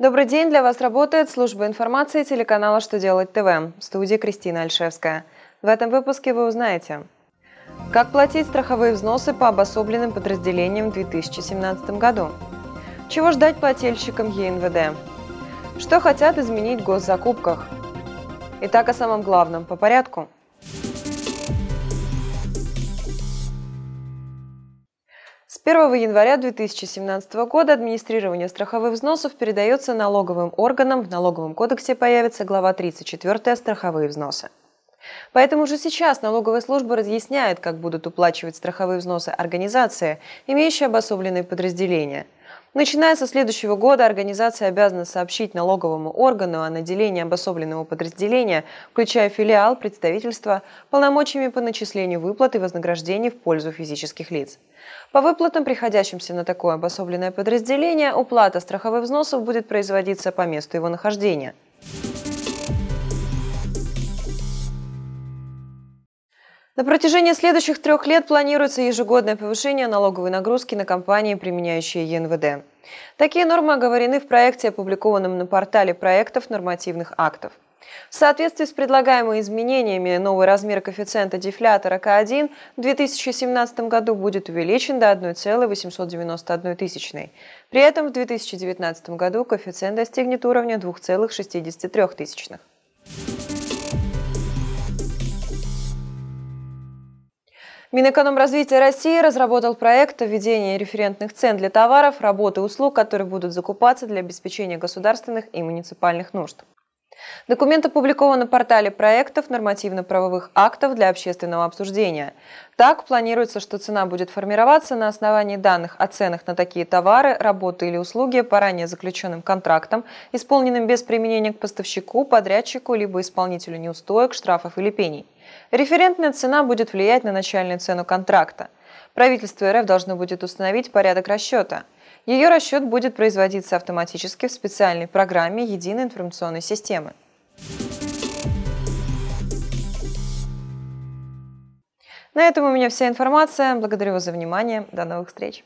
Добрый день, для вас работает служба информации телеканала «Что делать ТВ» в студии Кристина Альшевская. В этом выпуске вы узнаете, как платить страховые взносы по обособленным подразделениям в 2017 году, чего ждать плательщикам ЕНВД, что хотят изменить в госзакупках. Итак, о самом главном по порядку – С 1 января 2017 года администрирование страховых взносов передается налоговым органам. В налоговом кодексе появится глава 34 «Страховые взносы». Поэтому уже сейчас налоговая служба разъясняет, как будут уплачивать страховые взносы организации, имеющие обособленные подразделения – Начиная со следующего года организация обязана сообщить налоговому органу о наделении обособленного подразделения, включая филиал, представительство, полномочиями по начислению выплат и вознаграждений в пользу физических лиц. По выплатам, приходящимся на такое обособленное подразделение, уплата страховых взносов будет производиться по месту его нахождения. На протяжении следующих трех лет планируется ежегодное повышение налоговой нагрузки на компании, применяющие ЕНВД. Такие нормы оговорены в проекте, опубликованном на портале проектов нормативных актов. В соответствии с предлагаемыми изменениями новый размер коэффициента дефлятора К1 в 2017 году будет увеличен до 1,891 тысячной. При этом в 2019 году коэффициент достигнет уровня 2,63 тысячных. Минэкономразвития России разработал проект о введении референтных цен для товаров, работ и услуг, которые будут закупаться для обеспечения государственных и муниципальных нужд. Документ опубликован на портале проектов нормативно-правовых актов для общественного обсуждения. Так, планируется, что цена будет формироваться на основании данных о ценах на такие товары, работы или услуги по ранее заключенным контрактам, исполненным без применения к поставщику, подрядчику либо исполнителю неустоек, штрафов или пений. Референтная цена будет влиять на начальную цену контракта. Правительство РФ должно будет установить порядок расчета – ее расчет будет производиться автоматически в специальной программе единой информационной системы. На этом у меня вся информация. Благодарю вас за внимание. До новых встреч.